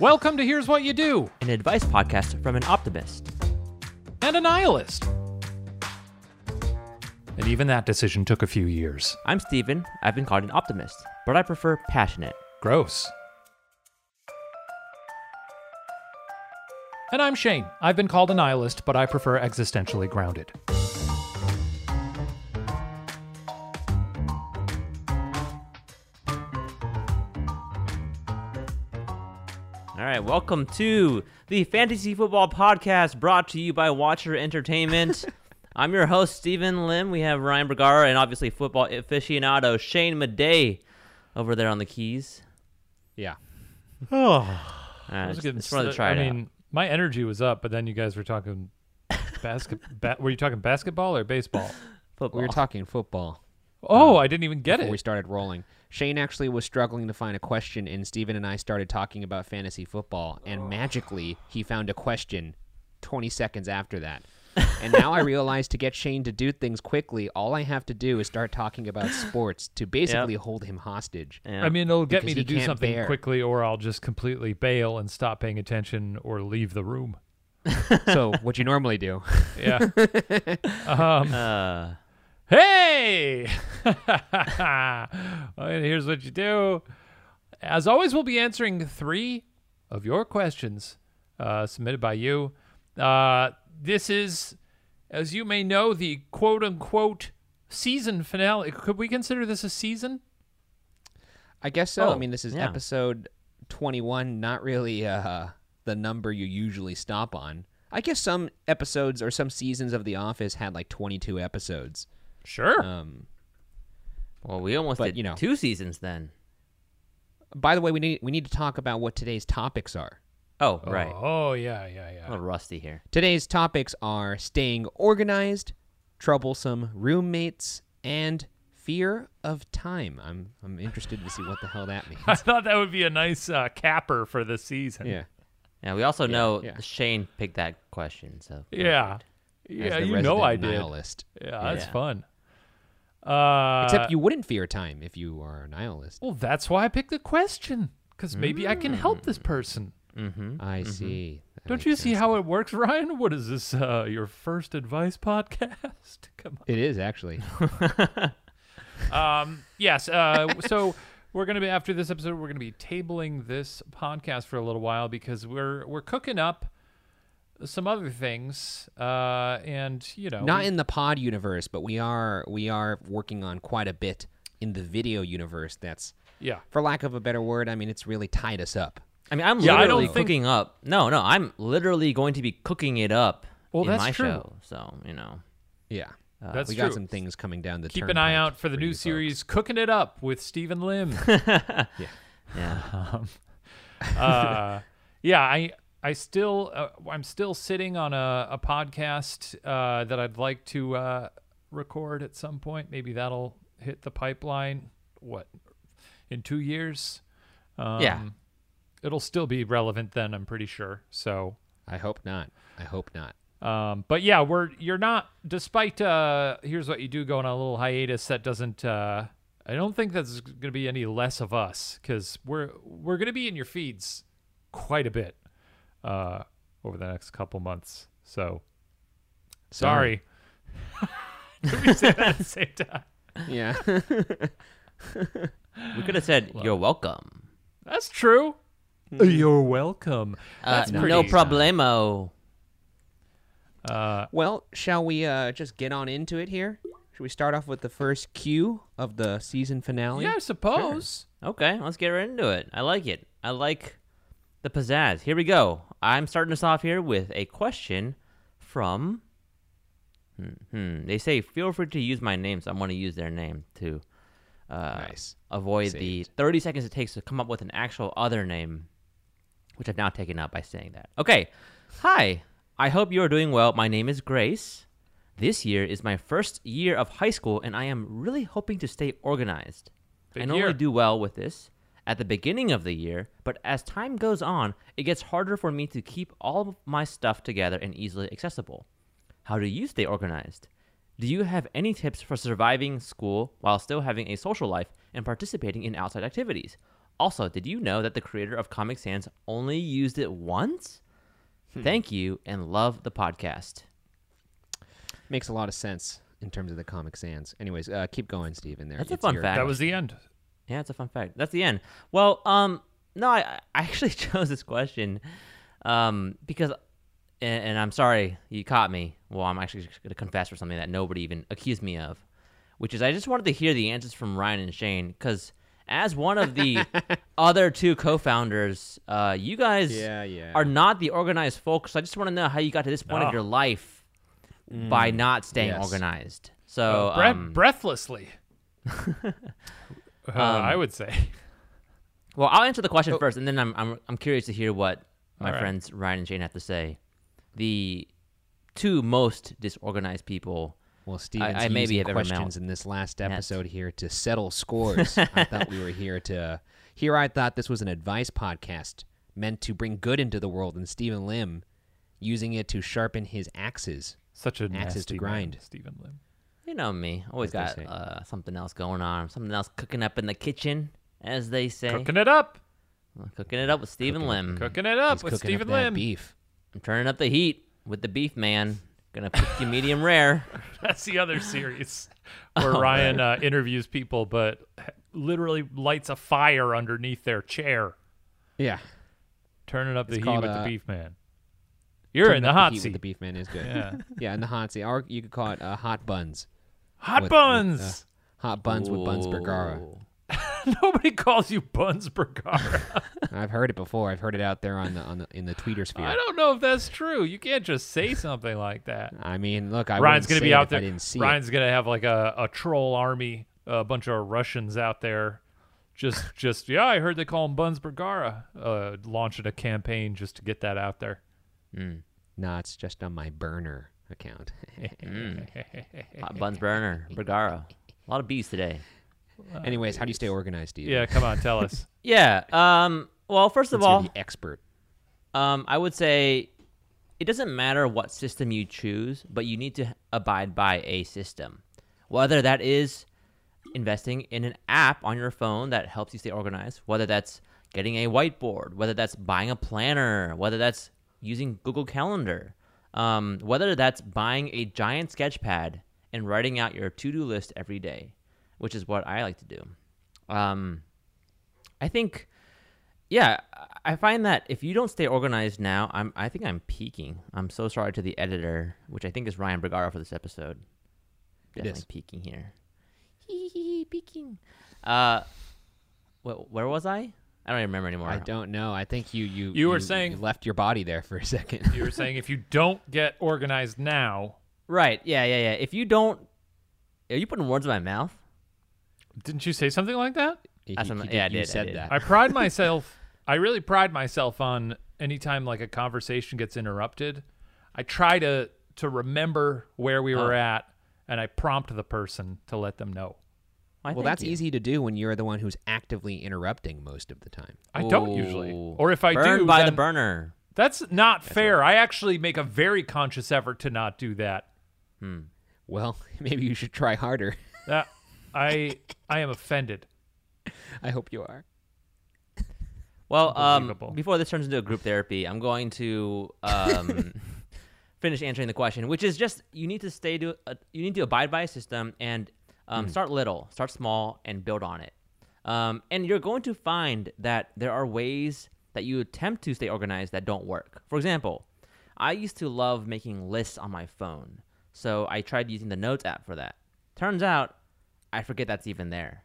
Welcome to Here's What You Do an advice podcast from an optimist. and a nihilist. And even that decision took a few years. I'm Steven. I've been called an optimist, but I prefer passionate. Gross. And I'm Shane. I've been called a nihilist, but I prefer existentially grounded. Welcome to the Fantasy Football Podcast brought to you by Watcher Entertainment. I'm your host, Steven Lim. We have Ryan Bergara and obviously football aficionado Shane Madej over there on the keys. Yeah. Oh, All I right, was just, getting just wanted to st- try I it mean, my energy was up, but then you guys were talking basket. ba- were you talking basketball or baseball? Football. We were talking football Oh, um, I didn't even get before it. we started rolling. Shane actually was struggling to find a question, and Steven and I started talking about fantasy football, and magically he found a question 20 seconds after that. and now I realize to get Shane to do things quickly, all I have to do is start talking about sports to basically hold him hostage. Yeah. I mean, it'll get me to do something bear. quickly, or I'll just completely bail and stop paying attention or leave the room. so, what you normally do? Yeah. um, uh, hey! And here's what you do. As always, we'll be answering three of your questions uh, submitted by you. Uh, this is, as you may know, the quote unquote season finale. Could we consider this a season? I guess so. I Oh, mean, this is yeah. episode 21, not really uh, the number you usually stop on. I guess some episodes or some seasons of The Office had like 22 episodes. Sure. Um, well, we almost But, did you know. two seasons then. by the way, we need we need to talk about what today's topics are. Oh, right. Oh, yeah, yeah, yeah. A little rusty here. Today's topics are staying organized, troublesome roommates, and fear of time. I'm I'm interested to see what the hell that means. I thought that would be a nice uh, capper for the season. yeah. Yeah, we also know yeah. Shane picked that question, so Yeah. As Yeah, the you know I did. nihilist. Yeah, that's Yeah. fun. Uh, Except you wouldn't fear time if you are a nihilist. Well, that's why I picked the question because maybe I can help this person. Mm-hmm. I see. That Don't makes you see sense. how it works, Ryan? What is this? Uh, your first advice podcast? Come It is actually. on. Um, yes. Uh, so we're gonna be after this episode. We're gonna be tabling this podcast for a little while because we're we're cooking up some other things. Uh, and you know, Not we- in the pod universe, but we are we are working on quite a bit in the video universe. That's, yeah. for lack of a better word, I mean it's really tied us up. I mean, I'm Yeah, I don't literally think- cooking up. No, no, I'm literally going to be cooking it up Well, in that's my true. show. So you know, Yeah, uh, That's we true. got some things coming down the. Keep an eye out for the new series, folks. "Cooking It Up" with Steven Lim. yeah. uh, yeah, I I still uh, I'm still sitting on a, a podcast uh, that I'd like to uh, record at some point. Maybe that'll hit the pipeline. What in two years? Um, Yeah. it'll still be relevant then. I'm pretty sure. So. I hope not. I hope not. Um, but yeah, we're you're not. Despite uh, here's what you do going on a little hiatus. That doesn't. Uh, I don't think that's going to be any less of us because we're we're going to be in your feeds quite a bit uh, over the next couple months. So sorry. Did we say that at the same time? Yeah. We could have said you're welcome. That's true. You're welcome. Uh, That's no pretty- problemo. Uh, well, shall we uh, just get on into it here? Should we start off with the first cue of the season finale? yeah, I suppose. Okay, let's get right into it. I like it. I like the pizzazz. Here we go. I'm starting us off here with a question from. Hmm, hmm. They say feel free to use my name, so I'm going to use their name to uh, Nice. avoid the 30 seconds it takes to come up with an actual other name, which I've now taken out by saying that. Okay. Hi. I hope you are doing well. My name is Grace. This year is my first year of high school, and I am really hoping to stay organized. I Big normally year. do well with this at the beginning of the year, but as time goes on, it gets harder for me to keep all of my stuff together and easily accessible. How do you stay organized? Do you have any tips for surviving school while still having a social life and participating in outside activities? Also, did you know that the creator of Comic Sans only used it once? Thank you and love the podcast. Makes a lot of sense in terms of the Comic Sans. Anyways, uh, keep going, Steven. There. That's a fun your- fact. That was the end. Yeah, it's a fun fact. That's the end. Well, um, no, I, I actually chose this question, um, because, and, and I'm sorry you caught me. Well, I'm actually going to confess for something that nobody even accused me of, which is I just wanted to hear the answers from Ryan and Shane, because as one of the other two co-founders, uh, you guys Yeah, yeah. are not the organized folks. So I just want to know how you got to this point No. of your life by not staying yes. organized. So, Uh, bre- um, breathlessly. uh, I would say. Well, I'll answer the question first, and then I'm I'm I'm curious to hear what my All right. friends Ryan and Shane have to say. The two most disorganized people. Well, Steven's I maybe have questions in this last met. episode here to settle scores. I thought we were here to. Here, I thought this was an advice podcast meant to bring good into the world, and Steven Lim using it to sharpen his axes. Such a Axes to nasty grind. man, Steven Lim. You know me, always As they got say. uh, something else going on, something else cooking up in the kitchen, as they say. Cooking it up. Cooking it up with Steven Lim. Cooking it up He's with cooking Steven that Lim. beef. I'm turning up the heat with the beef man. Gonna cook you medium rare. That's the other series where Oh, Ryan uh, interviews people, but literally lights a fire underneath their chair, Yeah, turning up the It's heat called, with uh, the beef man. You're in the up hot heat with seat. The beef man is good. Yeah. yeah, in the hot seat, or you could call it uh, hot buns. Hot with- with, buns. uh, hot buns with buns Bergara. Nobody calls you Buns Bergara. I've heard it before. I've heard it out there on the on the in the tweeter sphere. I don't know if that's true. You can't just say something like that. I mean, look, I Ryan's gonna be out there. I didn't see Ryan's gonna have like a, a troll army, a bunch of Russians out there. Just, just yeah. I heard they call him Buns Bergara. Uh, launching a campaign just to get that out there. Mm. No, it's just on my burner account. Mm. Hot buns burner. Bergara. A lot of bees today. Anyways, how do you stay organized, Steve? Yeah, come on, tell us. Yeah. Um. Well, first of Since all, the expert. um, I would say it doesn't matter what system you choose, but you need to abide by a system. Whether that is investing in an app on your phone that helps you stay organized, whether that's getting a whiteboard, whether that's buying a planner, whether that's using Google Calendar, um, whether that's buying a giant sketch pad and writing out your to do list every day, which is what I like to do. Um, I think, yeah, I find that if you don't stay organized now, I'm I think I'm peaking. I'm so sorry to the editor, which I think is Ryan Bergara for this episode. Definitely peaking here. Hee hee peaking. Uh, wh- where was I? I don't even remember anymore. I don't know. I think you you You were saying- you left your body there for a second. You were saying if you don't get organized now, Right? Yeah, yeah, yeah. If you don't, are you putting words in my mouth? didn't you say something like that? He- That's he what- did- yeah, I you did, I said did. that. I pride myself. I really pride myself on anytime like a conversation gets interrupted. I try to to remember where we uh-huh. were Oh. at, and I prompt the person to let them know. Why, well, that's you. easy to do when you're the one who's actively interrupting most of the time. I don't usually, or if I Burned do, by the burner. that's not fair. I actually make a very conscious effort to not do that. Hmm. Well, maybe you should try harder. That I I am offended. I hope you are. Well, um, before this turns into a group therapy, I'm going to um, finish answering the question, which is just you need to stay to uh, you need to abide by a system and um, start little, start small, and build on it. Um, and you're going to find that there are ways that you attempt to stay organized that don't work. For example, I used to love making lists on my phone, so I tried using the Notes app for that. Turns out, I forget that's even there.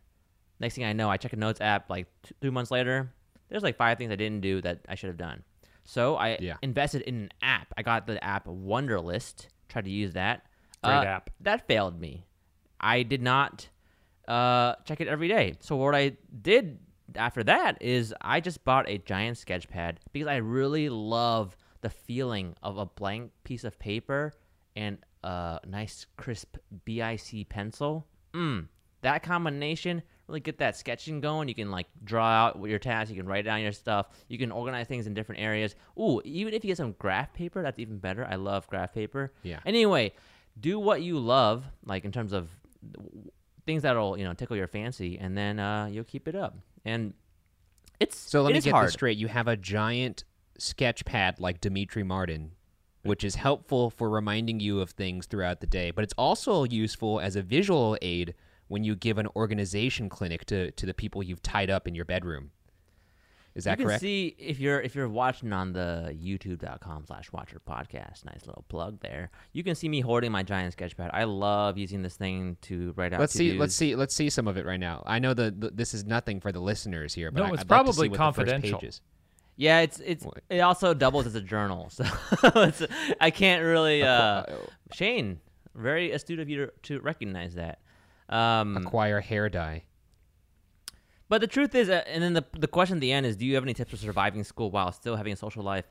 Next thing I know, I check a Notes app like t- two months later. There's like five things I didn't do that I should have done. So I Yeah. invested in an app. I got the app Wunderlist. Tried to use that. Great Uh, app. That failed me. I did not uh, check it every day. So what I did after that is I just bought a giant sketch pad because I really love the feeling of a blank piece of paper and a nice crisp BIC pencil. Mm, that combination really get that sketching going. You can like draw out your tasks. You can write down your stuff. You can organize things in different areas. Ooh, even if you get some graph paper, that's even better. I love graph paper. Yeah. Anyway, do what you love, like in terms of things that'll you know tickle your fancy, and then uh, you'll keep it up. And It's So let it me get hard. this straight. You have a giant sketch pad like Demetri Martin, which is helpful for reminding you of things throughout the day, but it's also useful as a visual aid when you give an organization clinic to, to the people you've tied up in your bedroom. Is that you can correct? see if you're if you're watching on the youtube.com slash watcher podcast nice little plug there you can see me hoarding my giant sketchpad i love using this thing to write out let's see. Let's see. Let's see some of it right now. I know the, the this is nothing for the listeners here, but No, I, it's I'd like to see probably what the first confidential. page is. yeah it's it's What? it also doubles as a journal so it's, i can't really uh shane very astute of you to, to recognize that um Acquire hair dye. But the truth is, uh, and then the the question at the end is, do you have any tips for surviving school while still having a social life?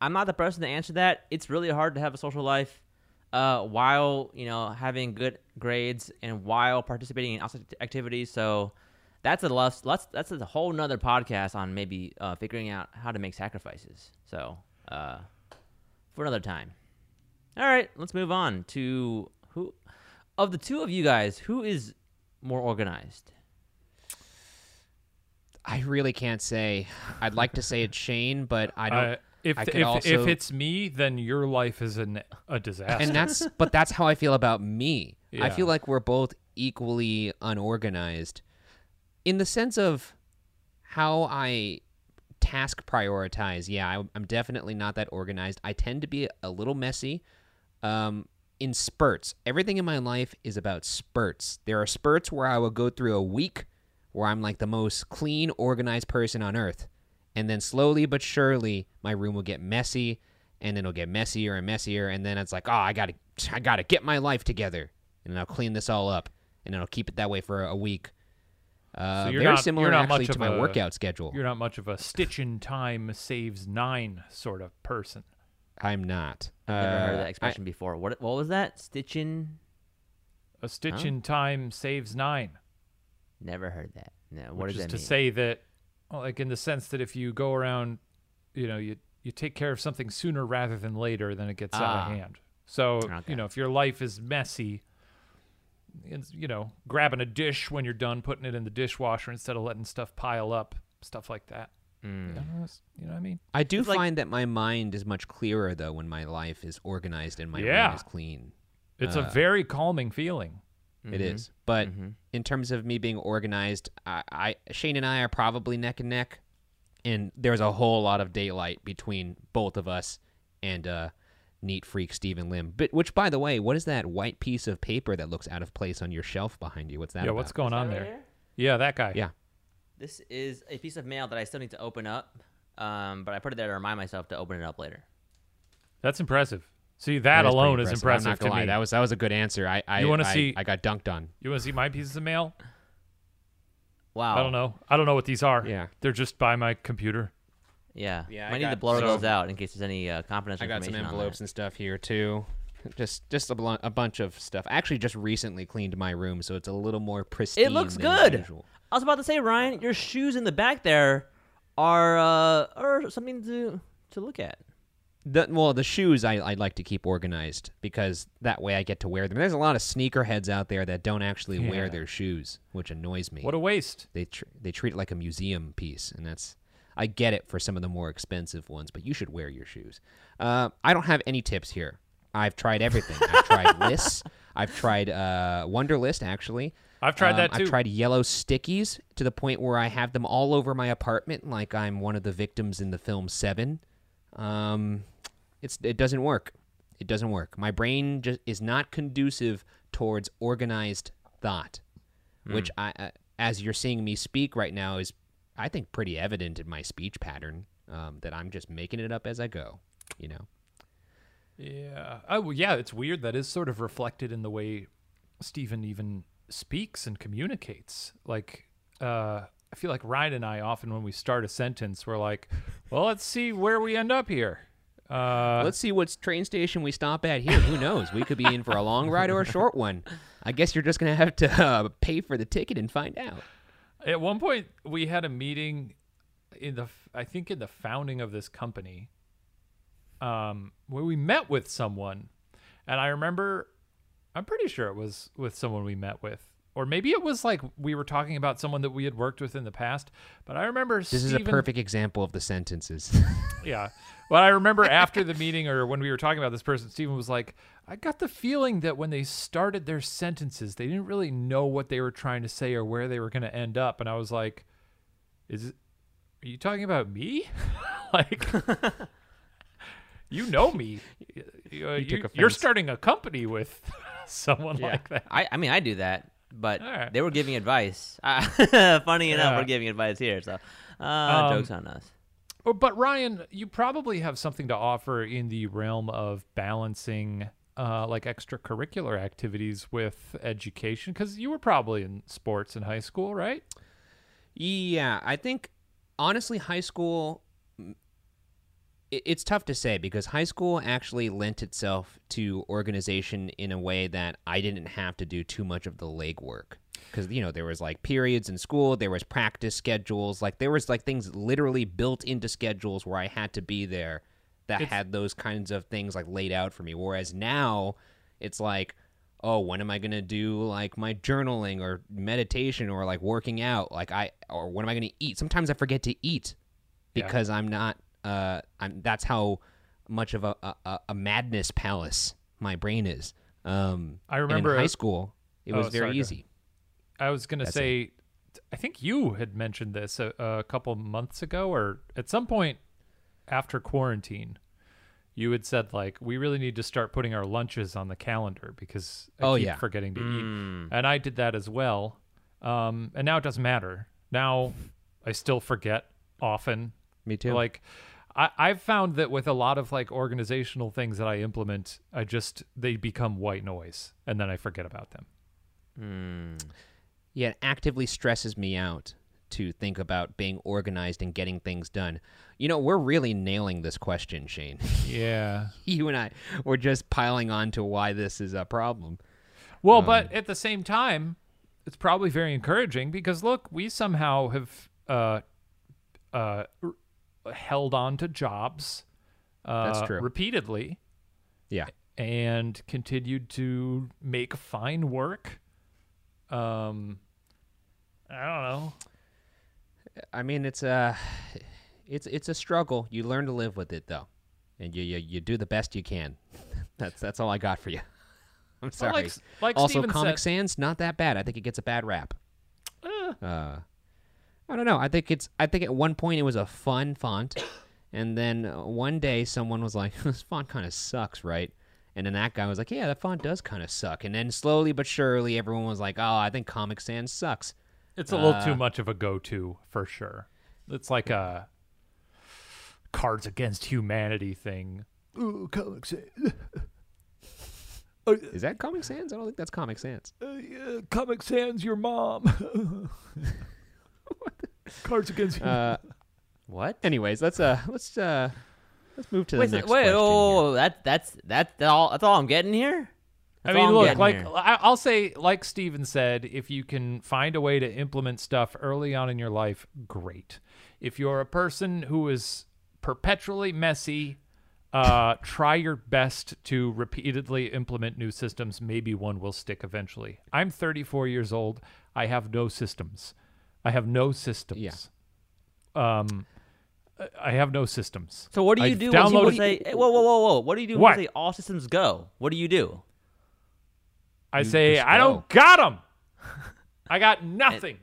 I'm not the person to answer that. It's really hard to have a social life uh, while you know having good grades and while participating in outside activities. So that's a less, let's that's a whole nother podcast on maybe uh, figuring out how to make sacrifices. So uh, for another time. All right, let's move on to who of the two of you guys, who is more organized? I really can't say. I'd like to say it's Shane, but I don't. Uh, if I if, could if also- it's me, then your life is an, a disaster. and that's but that's how I feel about me. I feel like we're both equally unorganized in the sense of how I task prioritize. Yeah, I, I'm definitely not that organized. I tend to be a little messy um, in spurts. Everything in my life is about spurts. There are spurts where I will go through a week where I'm like the most clean, organized person on earth. And then slowly but surely, my room will get messy, and then it'll get messier and messier, and then it's like, oh, I gotta, I gotta get my life together, and I'll clean this all up, and then I'll keep it that way for a week. Uh, So you're very not- similar you're not actually much to of my a- workout schedule. You're not much of a stitch in time saves nine sort of person. I'm not. i've Never heard Uh, that I- expression before. What what was that? Stitching? A stitch Huh? in time saves nine. Never heard that. No. What which does is that to mean? say that, well, like in the sense that if you go around, you know, you you take care of something sooner rather than later, then it gets out Ah. of hand. So Okay. you know, if your life is messy, it's, you know, grabbing a dish when you're done, putting it in the dishwasher instead of letting stuff pile up, stuff like that. Mm. You know, it's- you know what I mean? I do It's like- find that my mind is much clearer though when my life is organized and my Yeah. room is clean. It's Uh, a very calming feeling. It Mhm. is. But Mhm. in terms of me being organized, I, I Shane and I are probably neck and neck, and there's a whole lot of daylight between both of us and uh, neat freak Steven Lim. But which, by the way, what is that white piece of paper that looks out of place on your shelf behind you? What's that? yeah, about? what's going on Right there? here? Yeah, that guy. Yeah. This is a piece of mail that I still need to open up, um, but I put it there to remind myself to open it up later. That's impressive. See, that, That is pretty alone is I'm impressive not gonna to lie. me. That was that was a good answer. I I You wanna I- see- I got dunked on. you want to see my pieces of mail? Wow. I don't know. I don't know what these are. Yeah. They're just by my computer. Yeah. Yeah, I Might need to got- blur so- those out in case there's any uh, confidential I got some information on envelopes and stuff here too. Just just a, bl- a bunch of stuff. I actually just recently cleaned my room, so it's a little more pristine. It looks than good. usual. I was about to say, Ryan, your shoes in the back there are uh, are something to to look at. The, well, the shoes I, I like to keep organized because that way I get to wear them. There's a lot of sneakerheads out there that don't actually wear their shoes, which annoys me. What a waste. they tr- they treat it like a museum piece, and that's I get it for some of the more expensive ones, but you should wear your shoes. Uh, I don't have any tips here. I've tried everything. I've tried lists. I've tried uh, Wunderlist actually. I've tried Um, that too. I've tried yellow stickies to the point where I have them all over my apartment, like I'm one of the victims in the film Seven. Um, it's it doesn't work. It doesn't work. My brain just is not conducive towards organized thought, which I, uh, as you're seeing me speak right now, is I think pretty evident in my speech pattern um, that I'm just making it up as I go. You know. Yeah. Oh, well, yeah. It's weird. That is sort of reflected in the way Steven even speaks and communicates. Like, uh, I feel like Ryan and I often, when we start a sentence, we're like, "Well, let's see where we end up here." Uh, Let's see what train station we stop at here. Who knows? We could be in for a long ride or a short one. I guess you're just gonna have to uh, pay for the ticket and find out. At one point, we had a meeting in the, I think, in the founding of this company, um, where we met with someone, and I remember, I'm pretty sure it was with someone we met with, or maybe it was like we were talking about someone that we had worked with in the past. But I remember This is a perfect example of the sentences. Yeah. Well, I remember after the meeting or when we were talking about this person, Steven was like, I got the feeling that when they started their sentences, they didn't really know what they were trying to say or where they were going to end up. And I was like, is are you talking about me? like, you know me. You, You took are offense. starting a company with someone like that. I, I mean, I do that, but right. they were giving advice. Uh, funny enough, Yeah. we're giving advice here, so uh, Um, jokes on us. Oh, But Ryan, you probably have something to offer in the realm of balancing uh, like extracurricular activities with education because you were probably in sports in high school, right? Yeah, I think honestly, high school. It- It's tough to say because high school actually lent itself to organization in a way that I didn't have to do too much of the legwork. Because you know there was like periods in school, there was practice schedules, like there was like things literally built into schedules where I had to be there that It's- had those kinds of things like laid out for me. Whereas now, it's like, oh, when am I gonna do like my journaling or meditation or like working out? Like I or when am I gonna eat? Sometimes I forget to eat Yeah. because I'm not. Uh, I'm that's how much of a a, a- a madness palace my brain is. Um, I remember- in high school it Oh, was sorry, very go easy. I was going to That's say, I think you had mentioned this a, a couple months ago or at some point after quarantine. You had said like we really need to start putting our lunches on the calendar because I Oh, keep yeah. forgetting to Mm. eat, and I did that as well. Um, and now it doesn't matter. Now I still forget often. Me too. Like I, I've found that with a lot of like organizational things that I implement, I just they become white noise, and then I forget about them. Mm. yeah, it actively stresses me out to think about being organized and getting things done. You know, we're really nailing this question, Shane. Yeah. you and I, we're just piling on to why this is a problem. Well, Um, but at the same time, it's probably very encouraging because look, we somehow have uh, uh, held on to jobs uh, That's true. repeatedly Yeah. and continued to make fine work. Um, I don't know. I mean, it's a, it's it's a struggle. You learn to live with it though, and you you, you do the best you can. that's that's all I got for you. I'm Well, sorry. like, like also, Steven Comic said, Sans not that bad. I think it gets a bad rap. eh, Uh, I don't know. I think it's. I think at one point it was a fun font, and then uh, one day someone was like, "This font kind of sucks, right?" And then that guy was like, "Yeah, that font does kind of suck." And then slowly but surely, everyone was like, "Oh, I think Comic Sans sucks." it's a little too uh, much of a go-to for sure. It's like a Cards Against Humanity thing. Ooh, Comic Sans. Is that Comic Sans? I don't think that's Comic Sans. Uh, yeah, Comic Sans, your mom. Cards Against Humanity. Uh, What? anyways, let's uh, let's uh, let's move to the Wait, so- next wait, question. oh, that that's that's all. That's all I'm getting here. I That's all mean, look, like here. I- I'll say, like Steven said, if you can find a way to implement stuff early on in your life, great. If you're a person who is perpetually messy, uh, try your best to repeatedly implement new systems. Maybe one will stick eventually. I'm 34 years old. I have no systems. I have no systems. Yeah. Um, I have no systems. So what do you I've do when people downloaded- say, hey, "Whoa, whoa, whoa, whoa"? What do you do when What? people say all systems go? What do you do? I You say I go. don't got them. I got nothing.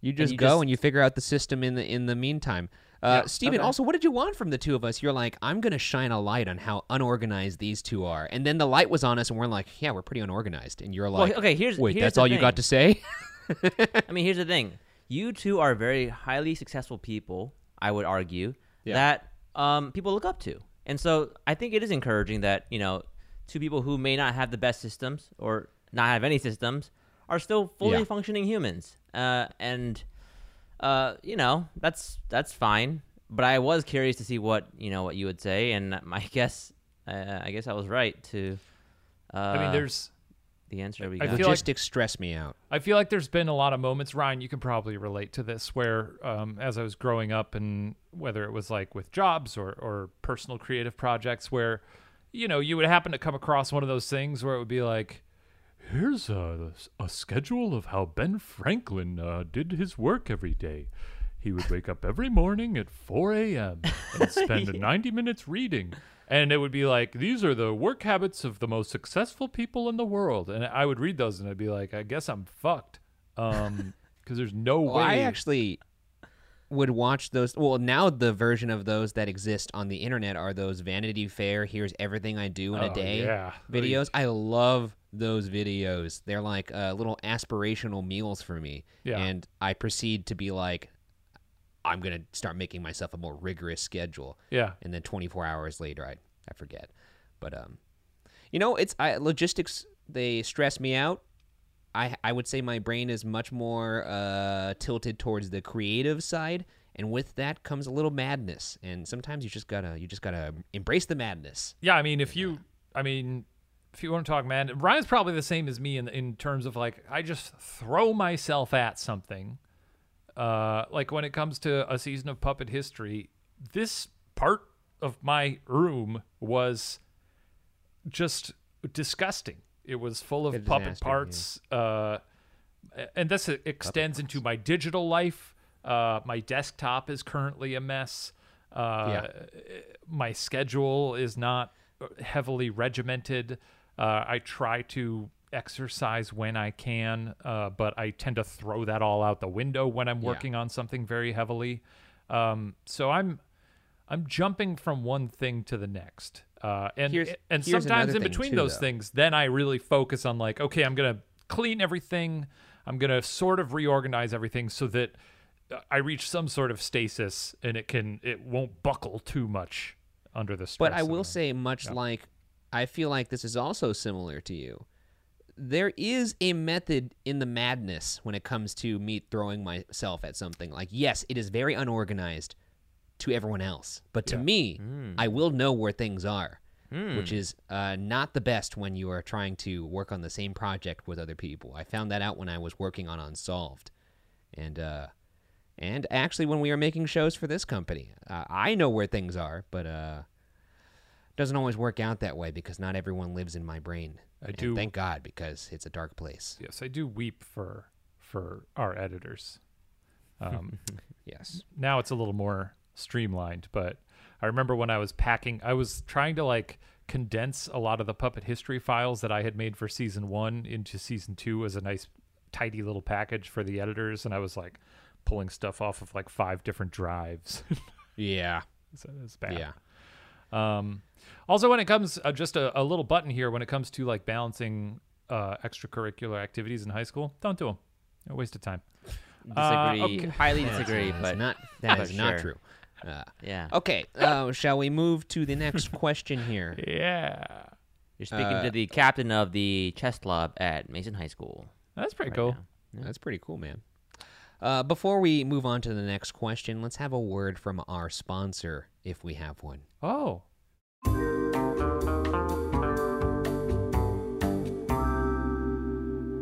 You just you go just- and you figure out the system in the in the meantime. Uh, Yeah, Steven, okay. also, what did you want from the two of us? You're like, I'm gonna shine a light on how unorganized these two are, and then the light was on us, and we're like, yeah, we're pretty unorganized, and you're Well, like, okay, here's wait, here's that's the all you got to say? I mean, here's the thing. You two are very highly successful people, I would argue, Yeah. that um, people look up to. And so I think it is encouraging that, you know, two people who may not have the best systems or not have any systems are still fully Yeah. functioning humans. Uh, and, uh, you know, that's that's fine. But I was curious to see what, you know, what you would say. And I guess, uh, I guess I was right to. Uh, I mean, there's the answer we I got. feel like- Logistics stress me out. I feel like there's been a lot of moments, Ryan, you can probably relate to this, where um, as I was growing up, and whether it was like with jobs or, or personal creative projects, where, you know, you would happen to come across one of those things where it would be like, here's a, a schedule of how Ben Franklin uh, did his work every day. He would wake up every morning at 4 a.m. and spend 90 minutes reading. And it would be like, these are the work habits of the most successful people in the world. And I would read those and I'd be like, I guess I'm fucked. Um, because there's no Well, way. I actually would watch those. Well, now the version of those that exist on the internet are those Vanity Fair. Here's everything I do in Oh, a day yeah. videos. I love those videos. They're like uh, little aspirational meals for me. Yeah. And I proceed to be like, I'm gonna start making myself a more rigorous schedule. Yeah. and then 24 hours later I I forget. But um you know, it's I logistics they stress me out. I I would say my brain is much more uh tilted towards the creative side and with that comes a little madness and sometimes you just got to you just got to embrace the madness. Yeah, I mean, if you, I mean, if you want to talk, man, Ryan's probably the same as me in in terms of like I just throw myself at something. Uh, like when it comes to a season of puppet history, this part of my room was just disgusting. It was full of puppet disaster, parts. Uh, and this extends into my digital life. Uh, my desktop is currently a mess. Uh, My schedule is not heavily regimented. Uh, I try to exercise when I can, uh, but I tend to throw that all out the window when I'm Yeah. working on something very heavily. Um, so I'm I'm jumping from one thing to the next. Uh, and Here's- and here's sometimes in between too, those though. things, then I really focus on like, okay, I'm gonna clean everything. I'm gonna sort of reorganize everything so that uh, I reach some sort of stasis and it can it won't buckle too much under the stress. But I will say much like I feel like this is also similar to you. There is a method in the madness when it comes to me throwing myself at something. Like, yes, it is very unorganized to everyone else, but to Yeah. me, Mm. I will know where things are, Mm. which is uh, not the best when you are trying to work on the same project with other people. I found that out when I was working on Unsolved, and uh, and actually when we were making shows for this company, uh, I know where things are, but uh, doesn't always work out that way because not everyone lives in my brain. I And do- Thank God, because it's a dark place. yes, I do weep for for our editors. Um, Yes. now it's a little more streamlined, but I remember when I was packing, I was trying to like condense a lot of the puppet history files that I had made for season one into season two as a nice, tidy little package for the editors, and I was like pulling stuff off of like five different drives. Yeah. so it's bad. Yeah. Um, also, when it comes, uh, just a, a little button here, when it comes to like balancing uh, extracurricular activities in high school, don't do them. A waste of time. Uh, Disagree. okay. Highly disagree, That's but not that but not sure. true. Uh, yeah. okay. Uh, shall we move to the next question here? Yeah, You're speaking uh, to the captain of the chess club at Mason High School. that's pretty right cool. now. That's pretty cool, man. Uh, before we move on to the next question, let's have a word from our sponsor, if we have one. Oh,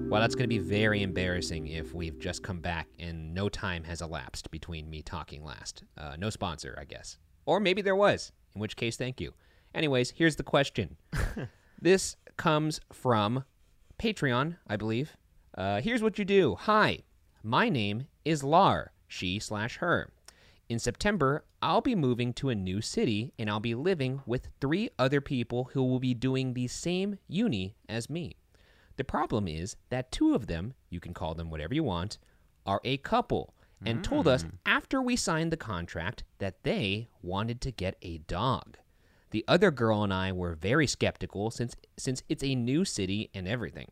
Well, that's going to be very embarrassing if we've just come back and no time has elapsed between me talking last. Uh, no sponsor, I guess. Or maybe there was, in which case, thank you. Anyways, here's the question. this comes from Patreon, I believe. Uh, here's what you do. Hi, my name is Lar, she slash her. In September, I'll be moving to a new city and I'll be living with three other people who will be doing the same uni as me. The problem is that two of them, you can call them whatever you want, are a couple and told us mm. after we signed the contract that they wanted to get a dog. The other girl and I were very skeptical since since it's a new city and everything.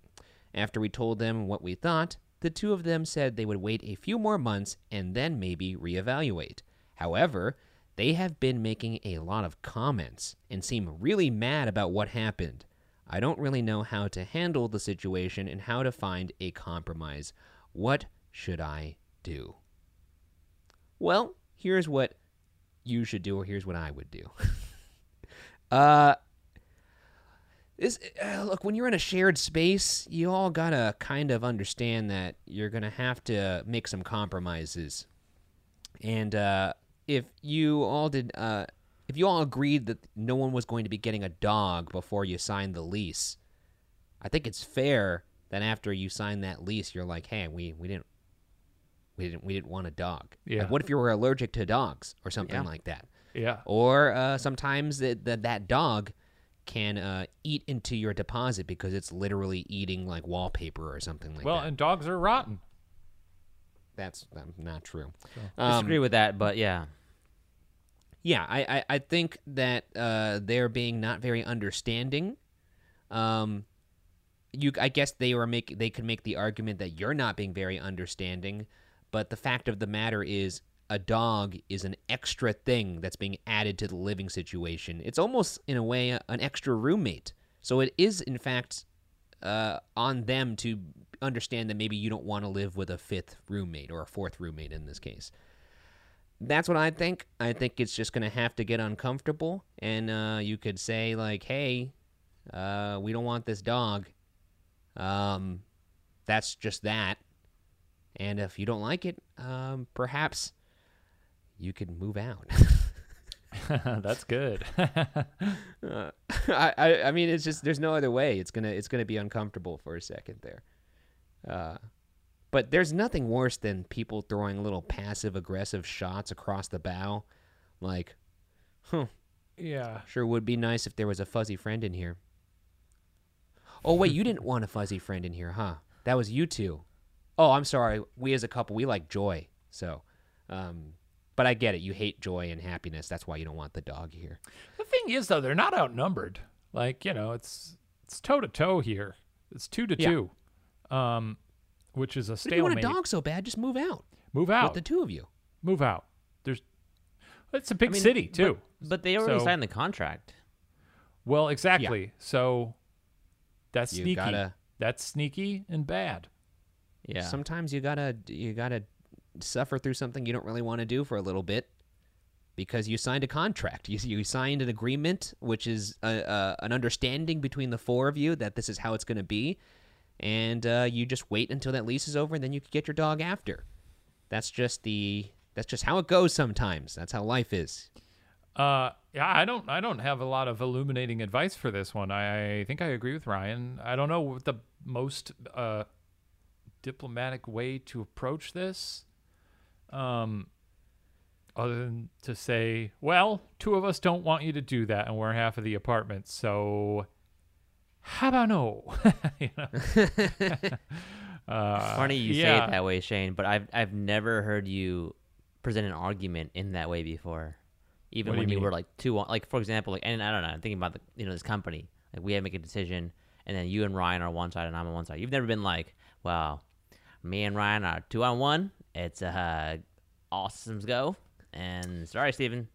After we told them what we thought, the two of them said they would wait a few more months and then maybe reevaluate. However, they have been making a lot of comments and seem really mad about what happened. I don't really know how to handle the situation and how to find a compromise. What should I do? Well, here's what you should do, or here's what I would do. uh, this uh, look when you're in a shared space, you all gotta kind of understand that you're gonna have to make some compromises. And uh, if you all did, uh, if you all agreed that no one was going to be getting a dog before you signed the lease, I think it's fair then after you sign that lease, you're like, hey, we we didn't we didn't we didn't want a dog. Yeah. Like, what if you were allergic to dogs or something Yeah. like that? Yeah. Or uh, sometimes that that that dog can uh, eat into your deposit because it's literally eating like wallpaper or something like Well, that. Well, and dogs are rotten. That's um, not true. I disagree Um, with that, but yeah. yeah, I, I, I think that uh, they're being not very understanding. Um, you, I guess they were make they could make the argument that you're not being very understanding, but the fact of the matter is, a dog is an extra thing that's being added to the living situation. It's almost in a way an extra roommate. So it is in fact uh, on them to understand that maybe you don't want to live with a fifth roommate or a fourth roommate in this case. That's what I think. I think it's just going to have to get uncomfortable, and uh, you could say like, "Hey, uh, we don't want this dog." Um, that's just that. And if you don't like it, um, perhaps you could move out. That's good. Uh, I, I I mean it's just there's no other way. It's gonna it's gonna be uncomfortable for a second there. Uh, but there's nothing worse than people throwing little passive aggressive shots across the bow, like, huh, yeah. sure would be nice if there was a fuzzy friend in here. Oh wait, you didn't want a fuzzy friend in here, huh? That was you two. Oh, I'm sorry. We as a couple, we like joy. So, um, but I get it. You hate joy and happiness. That's why you don't want the dog here. The thing is, though, they're not outnumbered. Like you know, it's it's toe to toe here. It's two to Yeah. two, um, which is a But if you want a dog so bad, just move out Move out. with the two of you. Move out. There's. It's a big I mean, city too. But they already So- signed the contract. Well, exactly. So that's You sneaky. gotta- That's sneaky and bad. Yeah. Sometimes you gotta you gotta suffer through something you don't really want to do for a little bit because you signed a contract. You you signed an agreement, which is a, a, an understanding between the four of you that this is how it's going to be, and uh, you just wait until that lease is over, and then you can get your dog after. That's just the that's just how it goes. Sometimes that's how life is. Uh, yeah, I don't, I don't have a lot of illuminating advice for this one. I, think I agree with Ryan. I don't know the most uh, diplomatic way to approach this, um, other than to say, well, two of us don't want you to do that, and we're half of the apartment, so how about no? you know? uh, Funny you say it that way, Shane, but I've I've never heard you present an argument in that way before. Even What when you you, were like two, on- like for example, like and I don't know, I'm thinking about the you know this company. Like we had to make a decision, and then you and Ryan are on one side, and I'm on one side. You've never been like, well, me and Ryan are two on one. It's uh, awesomes go, and sorry, Steven,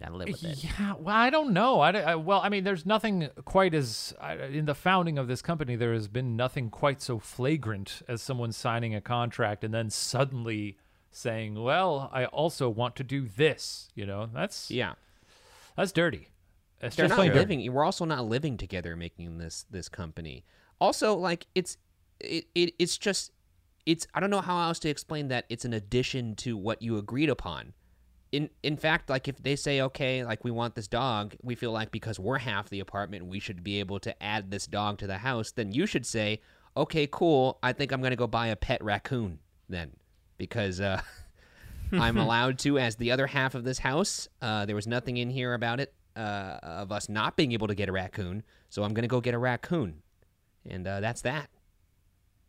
gotta live with it. Yeah, well, I don't know. I, I- well, I mean, there's nothing quite as I- in the founding of this company. There has been nothing quite so flagrant as someone signing a contract and then suddenly saying, "Well, I also want to do this." You know, that's Yeah. that's dirty. It's They're just not plain dirty. living. We're also not living together making this this company. Also, like it's it, it it's just it's I don't know how else to explain that. It's an addition to what you agreed upon. In in fact, like if they say okay, like we want this dog, we feel like because we're half the apartment, we should be able to add this dog to the house. Then you should say, okay, cool. I think I'm gonna go buy a pet raccoon then, because uh, I'm allowed to as the other half of this house. Uh, there was nothing in here about it uh, of us not being able to get a raccoon, so I'm gonna go get a raccoon, and uh, that's that.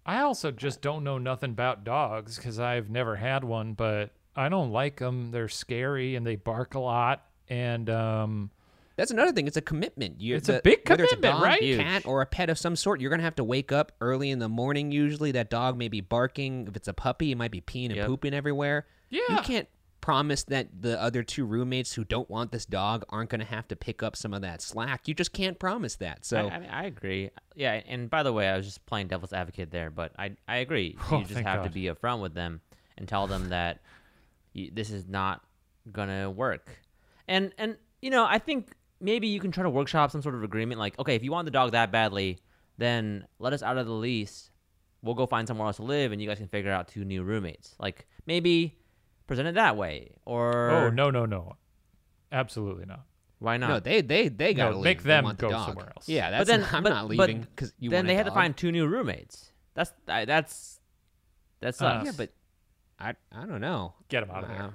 I also just don't know nothing about dogs because I've never had one, but I don't like them. They're scary and they bark a lot. And um, That's another thing. It's a commitment. You, It's a the- big whether it's a dog, right? Cat or a pet of some sort. You're gonna have to wake up early in the morning. Usually, that dog may be barking. If it's a puppy, it might be peeing and Yep. pooping everywhere. Yeah, You can't promise that the other two roommates who don't want this dog aren't gonna have to pick up some of that slack. You just can't promise that. So I, I, mean, I agree. Yeah, and by the way, I was just playing devil's advocate there, but I I agree. Oh, you just have to God. be upfront with them and tell them that you, this is not gonna work. And and you know, I think maybe you can try to workshop some sort of agreement. Like, okay, if you want the dog that badly, then let us out of the lease. We'll go find somewhere else to live, and you guys can figure out two new roommates. Like maybe present it that way, or oh no, no, no, absolutely not. why not? no, they they they gotta leave. make them want the go dog. somewhere else. Yeah, that's but then I'm but- not leaving because you then want they a had to find two new roommates. That's I, that's that sucks. Uh, Yeah, but I I don't know. Get them out of there. Uh,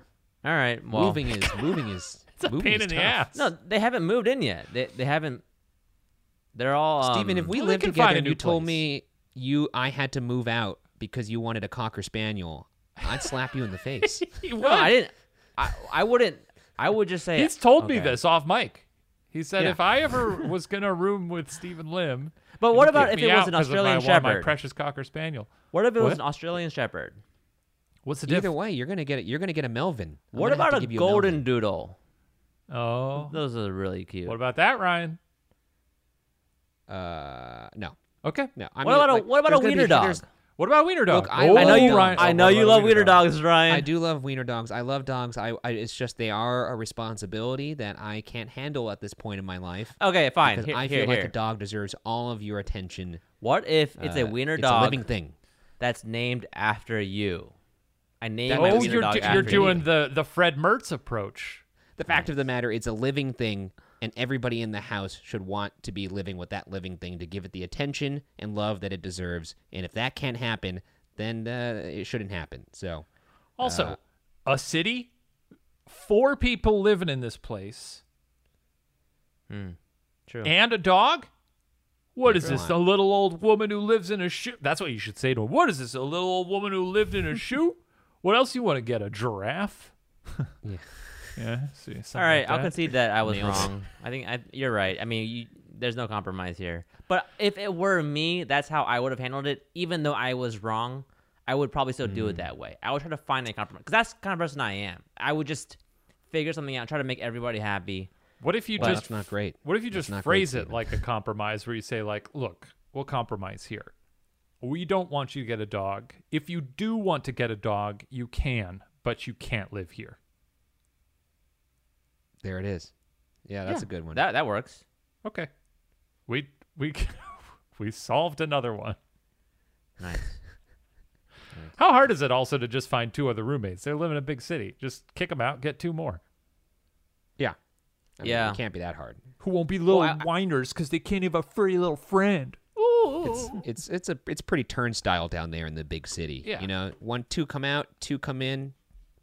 all right. Well, moving is moving is It's a moving pain is in the tough. ass. no, they haven't moved in yet. They they haven't. They're all. Um, Steven, if we well, lived together find a and new you told me you I had to move out because you wanted a cocker spaniel, I'd slap you in the face. He no. I didn't. I I wouldn't. I would just say He's told me this off mic. He said Yeah. if I ever was gonna room with Steven Lim, But what about if it was an an 'cause of my- Australian one My Shepherd? precious cocker spaniel. What if it was an Australian Shepherd? What's the difference? Either difference? way, you're gonna get it. You're gonna get a Melvin. I'm What about a golden Melvin. doodle? Oh, Those are really cute. what about that, Ryan? Uh, no, Okay. no. I What mean, about a- what about a there's gonna be- wiener dog? There's- What about wiener dog? Look, I- oh, I know you- Ryan. I know what you love wiener dogs, Ryan. I do love wiener dogs. I love dogs. I, I it's just they are a responsibility that I can't handle at this point in my life. Okay, fine. Because Here, I here, feel like here. a dog deserves all of your attention. What if it's a Uh, wiener it's dog a living thing. that's named after you? I named That my Oh, wiener you're dog do- after you're doing you. the the Fred Mertz approach. The fact of the matter, it's a living thing, and everybody in the house should want to be living with that living thing to give it the attention and love that it deserves. And if that can't happen, then uh, it shouldn't happen. So Also, Uh, a city, four people living in this place, True. and a dog. What is this? A little old woman who lives in a shoe? That's what you should say to her. What is this? A little old woman who lived in a shoe? What else you want to get? A giraffe? Yeah. Yeah. See, All right, like I'll that. concede that I was Nails. wrong. I think I, you're right. I mean, you, there's no compromise here. But if it were me, that's how I would have handled it. Even though I was wrong, I would probably still do Mm. it that way. I would try to find a compromise because that's the kind of person I am. I would just figure something out, try to make everybody happy. What if you well, just that's not great. What if you That's just phrase it like a compromise where you say like, "Look, we'll compromise here. We don't want you to get a dog. If you do want to get a dog, you can, but you can't live here." There it is. Yeah, that's Yeah, a good one. That that works. Okay. We we we solved another one. Nice. How hard is it also to just find two other roommates? They live in a big city. Just kick them out, get two more. yeah. I mean, Yeah. It can't be that hard. Who won't be little Well, I- whiners because they can't have a furry little friend. It's it's it's a it's pretty turnstile down there in the big city. Yeah. You know, one two come out, two come in.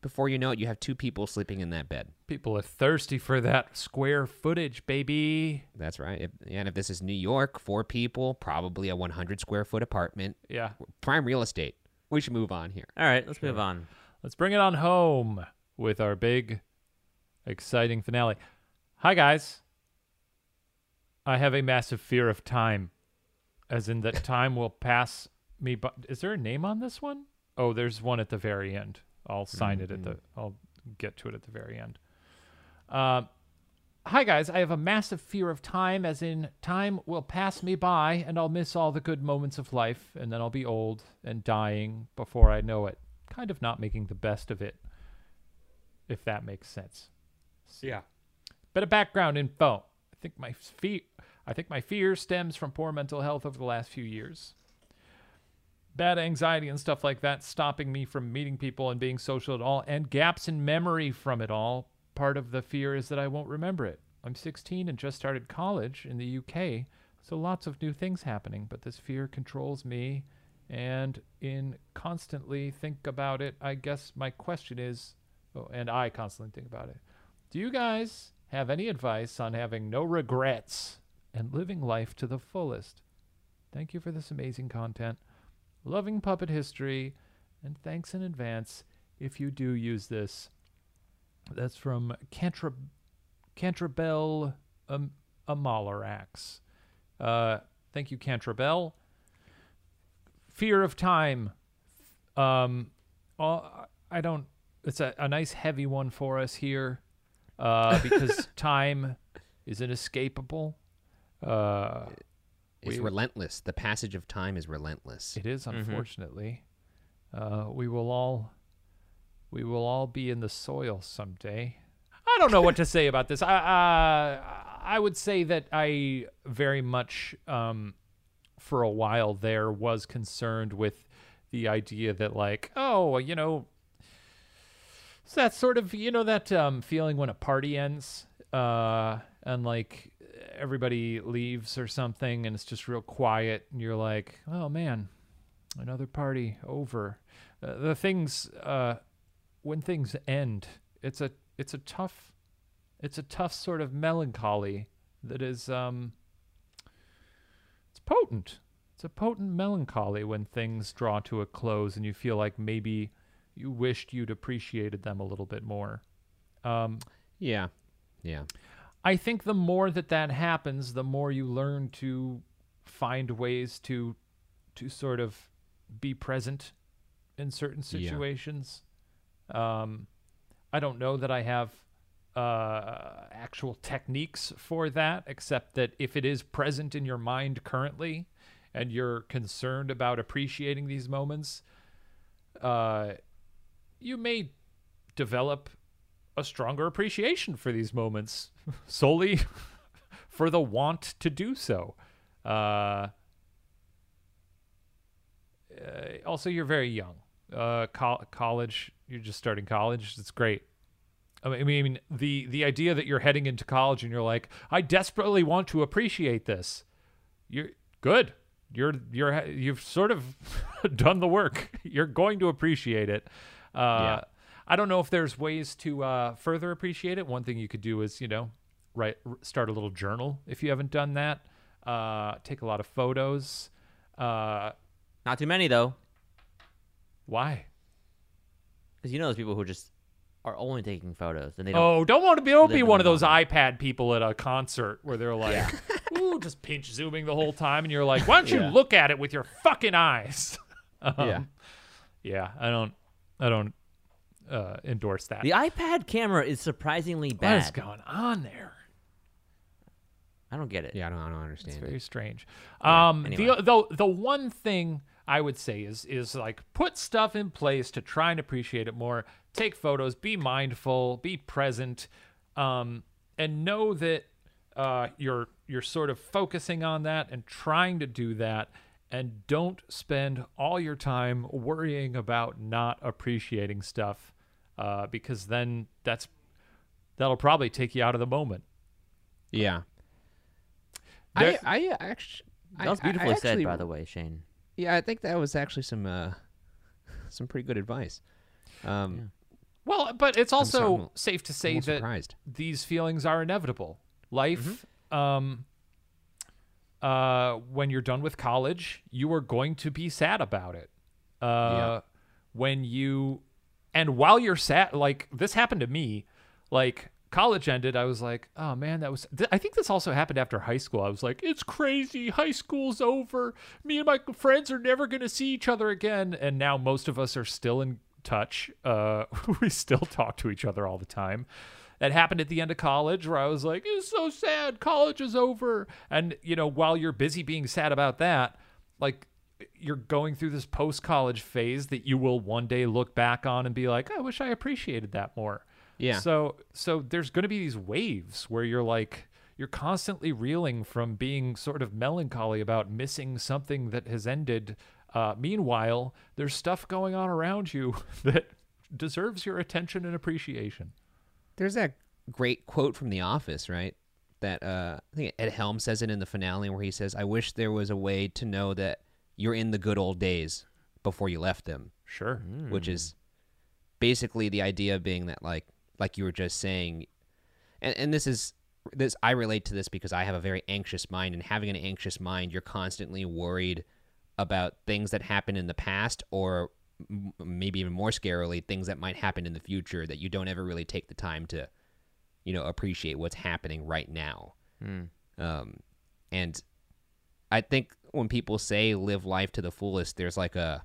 Before you know it, you have two people sleeping in that bed. People are thirsty for that square footage, baby. That's right. If, and if this is New York, four people, probably a 100 square foot apartment, Yeah. prime real estate. We should move on here. All right, let's move on. Let's bring it on home with our big, exciting finale. Hi, guys. I have a massive fear of time, as in that time will pass me. But is there a name on this one? Oh, there's one at the very end. I'll sign it at the. I'll get to it at the very end. Um, hi guys, I have a massive fear of time, as in time will pass me by, and I'll miss all the good moments of life, and then I'll be old and dying before I know it. Kind of not making the best of it, if that makes sense. Yeah. Bit of background info. I think my fear. I think my fear stems from poor mental health over the last few years. Bad anxiety and stuff like that stopping me from meeting people and being social at all, and gaps in memory from it all. Part of the fear is that I won't remember it. I'm 16 and just started college in the UK, so lots of new things happening, but this fear controls me. And in constantly think about it, I guess my question is, oh, and I constantly think about it. Do you guys have any advice on having no regrets and living life to the fullest? Thank you for this amazing content. Loving puppet history, and thanks in advance if you do use this. That's from Cantra- Cantrabel um, Amalarax. Uh, thank you, Cantrabel. Fear of time. Um, uh, I don't. It's a, a nice heavy one for us here, uh, because time is inescapable. Uh, It's We- relentless. The passage of time is relentless. it is unfortunately. Uh, we will all, we will all be in the soil someday. I don't know what to say about this. I, uh, I would say that I very much, um, for a while there, was concerned with the idea that, like, oh, you know, it's that sort of, you know, that um, feeling when a party ends, uh, and like everybody leaves or something, and it's just real quiet, and you're like, oh man, another party over. Uh, the things uh, when things end, it's a it's a tough it's a tough sort of melancholy that is um it's potent. It's a potent melancholy when things draw to a close and you feel like maybe you wished you'd appreciated them a little bit more. Um, Yeah. Yeah. I think the more that that happens, the more you learn to find ways to to sort of be present in certain Yeah. situations. Um, I don't know that I have uh, actual techniques for that, except that if it is present in your mind currently, and you're concerned about appreciating these moments, uh, you may develop a stronger appreciation for these moments solely for the want to do so. Uh, uh, also, you're very young. Uh, col- college, you're just starting college. It's great. I mean, I mean, the the idea that you're heading into college and you're like, I desperately want to appreciate this. You're good. You're you're you've sort of done the work. You're going to appreciate it. Uh, Yeah. I don't know if there's ways to uh, further appreciate it. One thing you could do is, you know, write start a little journal if you haven't done that. Uh, take a lot of photos. Uh, Not too many though, why? because you know those people who just are only taking photos and they don't. Oh, don't want to be don't live be in one the of those iPad people at a concert where they're like, ooh, just pinch zooming the whole time, and you're like, why don't you Yeah. look at it with your fucking eyes? Um, Yeah. yeah. I don't, I don't uh, endorse that. The iPad camera is surprisingly bad. is going on there? I don't get it. Yeah, I don't, I don't It's understand. very it. strange. Yeah, Um, anyway. the the the one thing I would say is is like put stuff in place to try and appreciate it more. Take photos, be mindful, be present, um, and know that uh, you're you're sort of focusing on that and trying to do that. And don't spend all your time worrying about not appreciating stuff, uh, because then that's that'll probably take you out of the moment. Yeah. There- I, I actually. That was beautifully said, by the way, Shane. Yeah, I think that was actually some uh, some pretty good advice. Um, Well, but it's also sorry, I'm safe to say that surprised. these feelings are inevitable. Life, um, uh, when you're done with college, you are going to be sad about it. Uh, Yeah. When you, and while you're sad, like this happened to me, like college ended, I was like, oh man, that was. Th- I think this also happened after high school. I was like, it's crazy. High school's over. Me and my friends are never going to see each other again. And now most of us are still in touch. Uh, we still talk to each other all the time. That happened at the end of college where I was like, it's so sad. College is over. And, you know, while you're busy being sad about that, like, you're going through this post college phase that you will one day look back on and be like, I wish I appreciated that more. Yeah. So so there's going to be these waves where you're like you're constantly reeling from being sort of melancholy about missing something that has ended. Uh, meanwhile, there's stuff going on around you that deserves your attention and appreciation. There's that great quote from The Office, right? That uh, I think Ed Helms says it in the finale where he says, "I wish there was a way to know that you're in the good old days before you left them," Sure. which is basically the idea being that like like you were just saying, and and this is this I relate to this because I have a very anxious mind, and having an anxious mind, you're constantly worried about things that happened in the past or m- maybe even more scarily things that might happen in the future that you don't ever really take the time to you know appreciate what's happening right now Hmm. um, and i think when people say live life to the fullest there's like a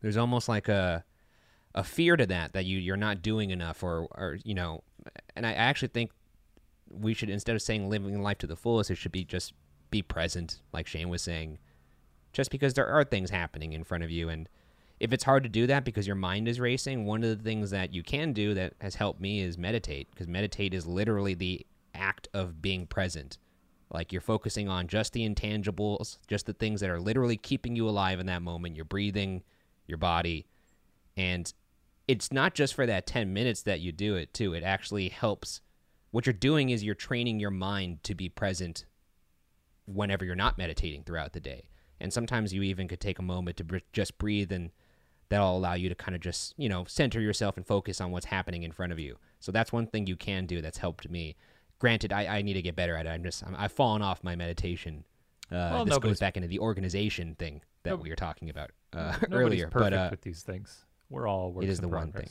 there's almost like a a fear to that that you you're not doing enough or or you know and i actually think we should instead of saying living life to the fullest it should be just be present like shane was saying just because there are things happening in front of you. And if it's hard to do that because your mind is racing one of the things that you can do that has helped me is meditate because meditate is literally the act of being present like you're focusing on just the intangibles just the things that are literally keeping you alive in that moment. Your breathing your body. And it's not just for that 10 minutes that you do it too. It actually helps. What you're doing is you're training your mind to be present whenever you're not meditating throughout the day. And sometimes you even could take a moment to br- just breathe, and that'll allow you to kind of just you know center yourself and focus on what's happening in front of you. So that's one thing you can do that's helped me. Granted, I, I need to get better at it. I'm just I'm, I've fallen off my meditation. Uh, Well, this goes back into the organization thing that Nope. we were talking about uh, Nobody's earlier. perfect But uh, with these things. We're all works is in the one thing.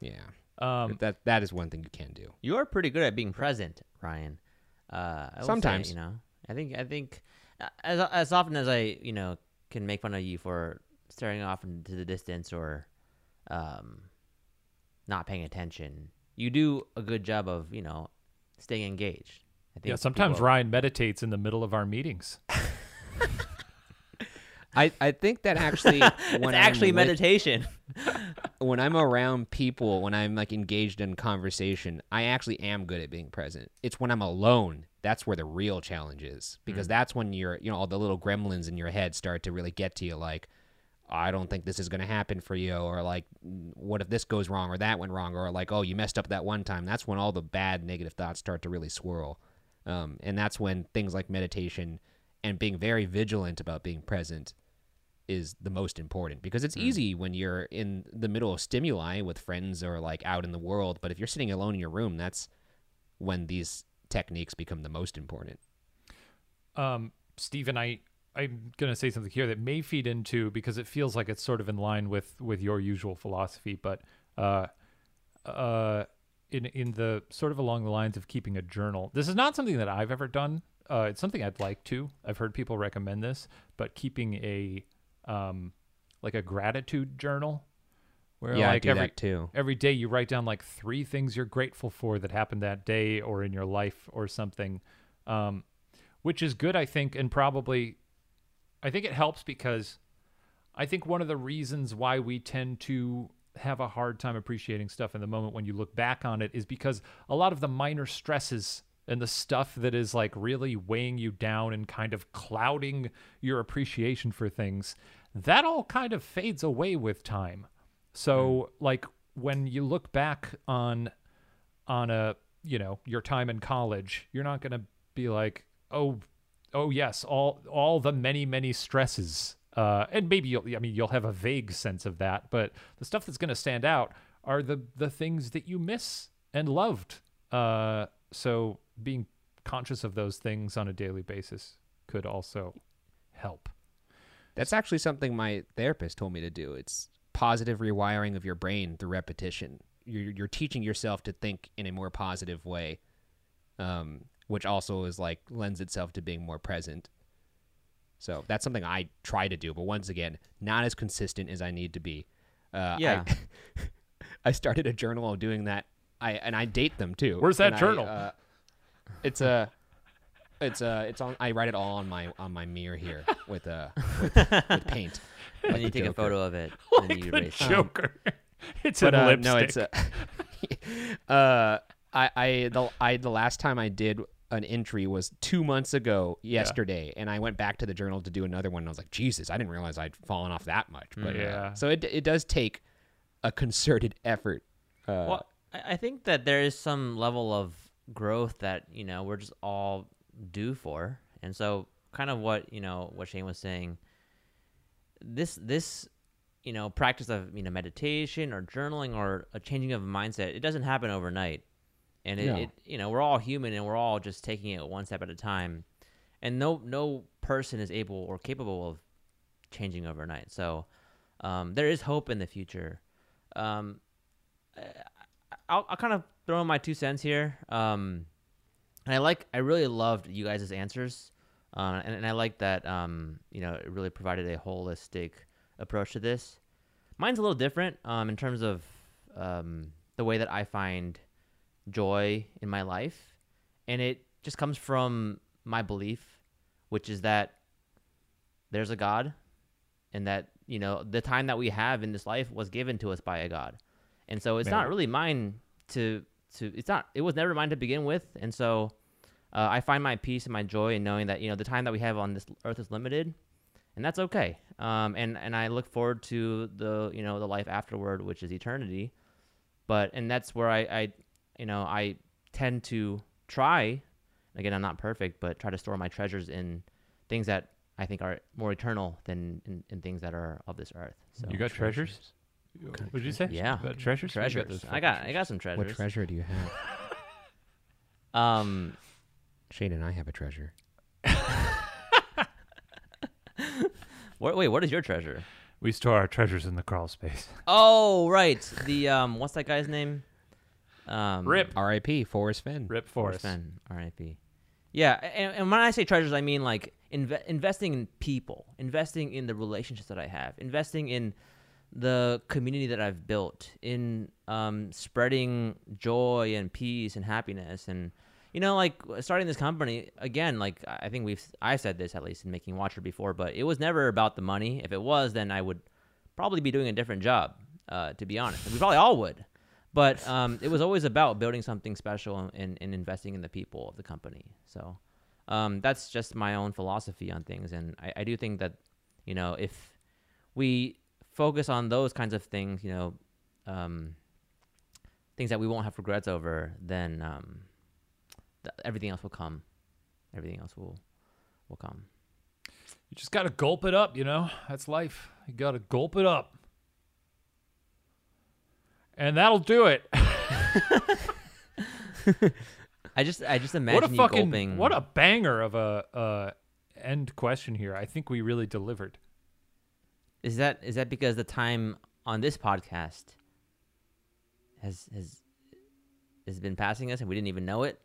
Yeah. yeah, Um, that that is one thing you can do. You are pretty good at being present, Ryan. Uh, I will say, Sometimes. you know, I think I think uh, as as often as I you know can make fun of you for staring off into the distance or um, not paying attention, you do a good job of you know staying engaged. I think yeah. Sometimes people- Ryan meditates in the middle of our meetings. I, I think that actually it's when actually I'm with- meditation. when I'm around people, when I'm like engaged in conversation, I actually am good at being present. It's when I'm alone that's where the real challenge is because mm. that's when you're you know all the little gremlins in your head start to really get to you like I don't think this is going to happen for you or like what if this goes wrong or that went wrong or like oh you messed up that one time. That's when all the bad negative thoughts start to really swirl. Um, and that's when things like meditation and being very vigilant about being present is the most important because it's easy when you're in the middle of stimuli with friends or like out in the world but if you're sitting alone in your room that's when these techniques become the most important um, Steven, I I'm gonna say something here that may feed into because it feels like it's sort of in line with with your usual philosophy, but uh, uh, in in the sort of along the lines of keeping a journal. This is not something that I've ever done. Uh, it's something I'd like to. I've heard people recommend this, but keeping a um, like a gratitude journal, where yeah like every too every day you write down like three things you're grateful for that happened that day or in your life or something um, which is good i think and probably i think it helps because i think one of the reasons why we tend to have a hard time appreciating stuff in the moment when you look back on it is because a lot of the minor stresses and the stuff that is like really weighing you down and kind of clouding your appreciation for things that all kind of fades away with time. So hmm. like when you look back on on a you know your time in college, you're not going to be like, "Oh, oh yes, all all the many many stresses." Uh and maybe you'll I mean you'll have a vague sense of that, but the stuff that's going to stand out are the the things that you miss and loved. Uh so being conscious of those things on a daily basis could also help. that's actually something my therapist told me to do it's positive rewiring of your brain through repetition you're, you're teaching yourself to think in a more positive way um, which also is like lends itself to being more present so that's something i try to do but once again not as consistent as i need to be uh, Yeah. I, I started a journal of doing that I and I date them too. Where's that And I, journal? uh, it's a, it's a, it's on. I write it all on my on my mirror here with uh with, with paint. and like you the take a photo of it, and Like you the erase it. Joker. it's But in uh, lipstick. no, it's a. uh, I I the I the last time I did an entry was two months ago yesterday, and I went back to the journal to do another one. and I was like, Jesus, I didn't realize I'd fallen off that much. But uh, Yeah. so it it does take a concerted effort. Uh, Well, I I think that there is some level of growth that you know we're just all due for, and so kind of what you know what Shane was saying. This this you know practice of you know meditation or journaling or a changing of mindset, it doesn't happen overnight, and it, No. it you know we're all human and we're all just taking it one step at a time, and no no person is able or capable of changing overnight. So um, there is hope in the future. Um, I'll, I'll kind of throw in my two cents here. Um, and I like, I really loved you guys' answers. Uh, and, and I like that, um, you know, it really provided a holistic approach to this. Mine's a little different um, in terms of um, the way that I find joy in my life. And it just comes from my belief, which is that there's a God and that, you know, the time that we have in this life was given to us by a God. And so it's not really mine to to it's not it was never mine to begin with. And so uh, i find my peace and my joy in knowing that you know the time that we have on this earth is limited and that's okay. Um, and and i look forward to the you know the life afterward which is eternity. But and that's where i i you know i tend to try again i'm not perfect but try to store my treasures in things that I think are more eternal than in, in things that are of this earth. So You got treasures? What did you say? Yeah. You got treasures. You got treasures. those I got I got some treasures. What treasure do you have? Um, Shane and I have a treasure. what, wait, what is your treasure? We store our treasures in the crawl space. Oh, right. The um, what's that guy's name? Um, Rip. R.I.P. Forrest Fenn. Rip Forrest Forest. Fenn, R.I.P. Yeah, and, and when I say treasures, I mean like inve- investing in people, investing in the relationships that I have, investing in the community that I've built, in um, spreading joy and peace and happiness, and you know, like starting this company again. Like I think we've I said this at least in making Watcher before, but it was never about the money. If it was, then I would probably be doing a different job, uh, to be honest. We probably all would. But um, it was always about building something special and, and investing in the people of the company. So um, that's just my own philosophy on things. And I, I do think that, you know, if we focus on those kinds of things, you know, um, things that we won't have regrets over, then um, th- everything else will come. Everything else will will come. You just got to gulp it up, you know? That's life. You got to gulp it up. And that'll do it. I just I just imagine what a you fucking gulping. what a banger of a uh end question here. I think we really delivered. Is that is that because the time on this podcast has has has been passing us and we didn't even know it?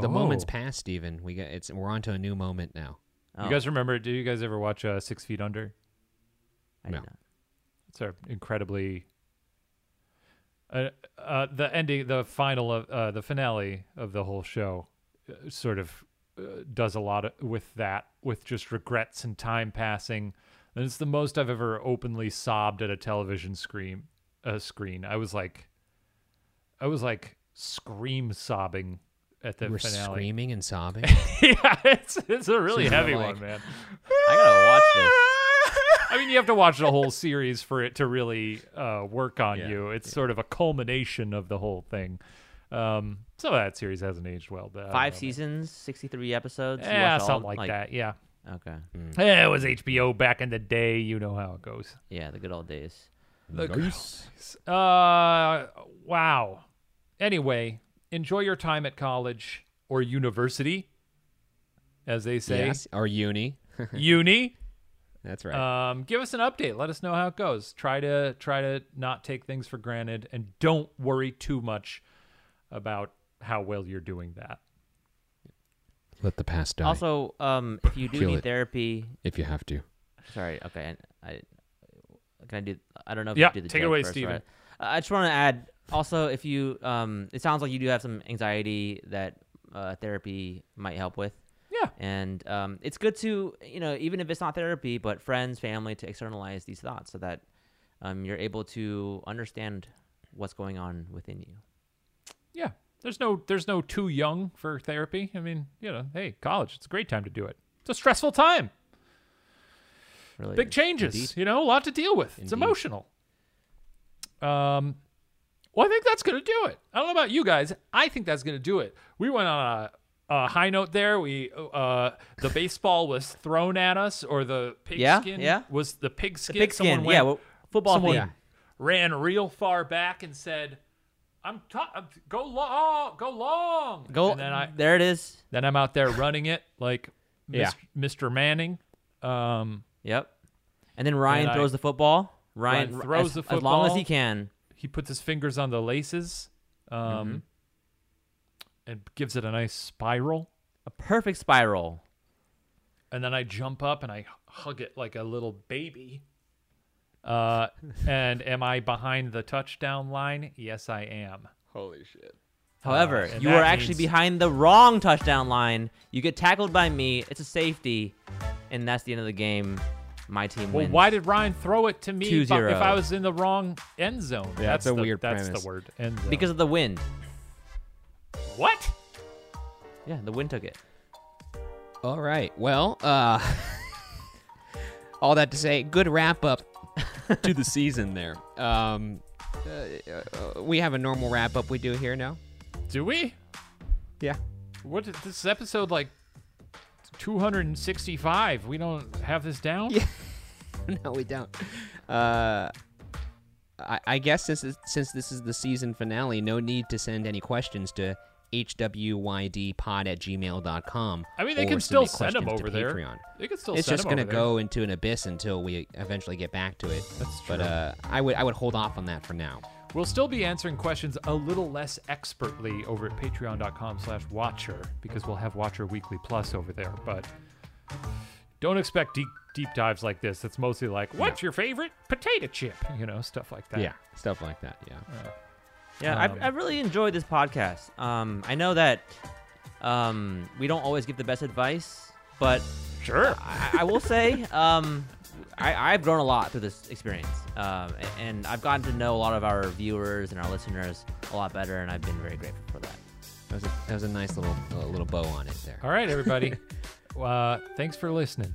The moment's Oh. past, Steven. We got it's we're on to a new moment now. Oh, You guys remember? Do you guys ever watch uh, Six Feet Under? I no. not. It's a incredibly. Uh, uh, the ending, the final of uh, the finale of the whole show, uh, sort of uh, does a lot of, with that, with just regrets and time passing. And it's the most I've ever openly sobbed at a television screen. Uh, screen. I was like, I was like scream sobbing at the were finale. screaming and sobbing. yeah, it's it's a really So heavy like- one, man. I gotta watch this. I mean, you have to watch the whole series for it to really uh, work on Yeah, you. It's sort of a culmination of the whole thing. Um, some of that series hasn't aged well. But I don't Five know, seasons, sixty-three episodes. You Yeah, watched all- something like, that. Yeah. Okay, Yeah, it was HBO back in the day. You know how it goes. yeah, the good old days. The goose. Uh, wow. Anyway, enjoy your time at college or university, as they say. yes, or uni. Uni. That's right. Um, give us an update. Let us know how it goes. Try to try to not take things for granted, and don't worry too much about how well you're doing that. Let the past die Also, um, if you do Kill need it. therapy, if you have to. sorry, okay, I, I can I do? I don't know if Yeah, you do the take it joke away, first, Steven. right? Uh, I just want to add. Also, if you, um, it sounds like you do have some anxiety that uh, therapy might help with. And um, it's good to, you know, even if it's not therapy, but friends, family, to externalize these thoughts so that um, you're able to understand what's going on within you. Yeah. There's no there's no too young for therapy. I mean, you know, hey, college, it's a great time to do it. It's a stressful time. Really, Big changes, Indeed. you know, a lot to deal with. It's emotional. Um well, I think that's going to do it. I don't know about you guys. I think that's going to do it. We went on a, a high note there. We uh the baseball was thrown at us or the pigskin yeah. was the pigskin. Big Someone went- yeah. Well, football someone theme. ran real far back and said, "I'm, ta- I'm go long, go long." Go. And then I there it is. then I'm out there running it like Yeah. Mr. Manning. Um, Yep. And then Ryan And I- throws the football. Ryan, Ryan throws as, the football as long as he can. he puts his fingers on the laces, um, Mm-hmm. And gives it a nice spiral. A perfect spiral. And then I jump up and I hug it like a little baby. Uh, and am I behind the touchdown line? Yes, I am. Holy shit. However, and you that are actually means- behind the wrong touchdown line. You get tackled by me. It's a safety, and that's the end of the game. My team Well, wins. why did Ryan throw it to me bu- 2-0. if I was in the wrong end zone? Yeah, that's that's a the, weird That's premise. the word. End zone. Because of the wind. What? Yeah, the wind took it. All right. Well, uh all that to say, good wrap up to the season there. Um uh, uh, we have a normal wrap up we do here now. Do we? Yeah. What? Is this episode like 265. We don't have this down. Yeah. no, we don't. Uh, I, I guess since it's- since this is the season finale, no need to send any questions to hwydpod at gmail.com. I mean, they can still send them to over there. Patreon. They could still It's just gonna go into an abyss until we eventually get back to it. That's But true. uh, I would I would hold off on that for now. We'll still be answering questions a little less expertly over at patreon.com slash watcher because we'll have Watcher Weekly Plus over there. But don't expect deep deep dives like this. It's mostly like, what's your favorite potato chip? You know, stuff like that. Yeah, stuff like that. Yeah. Yeah, Um, I've, I've really enjoyed this podcast. Um, I know that um, we don't always give the best advice, but Sure. I, I will say um, I, I've grown a lot through this experience, um, and I've gotten to know a lot of our viewers and our listeners a lot better, and I've been very grateful for that. That was a, that was a nice little uh, little bow on it there. All right, everybody. uh, thanks for listening.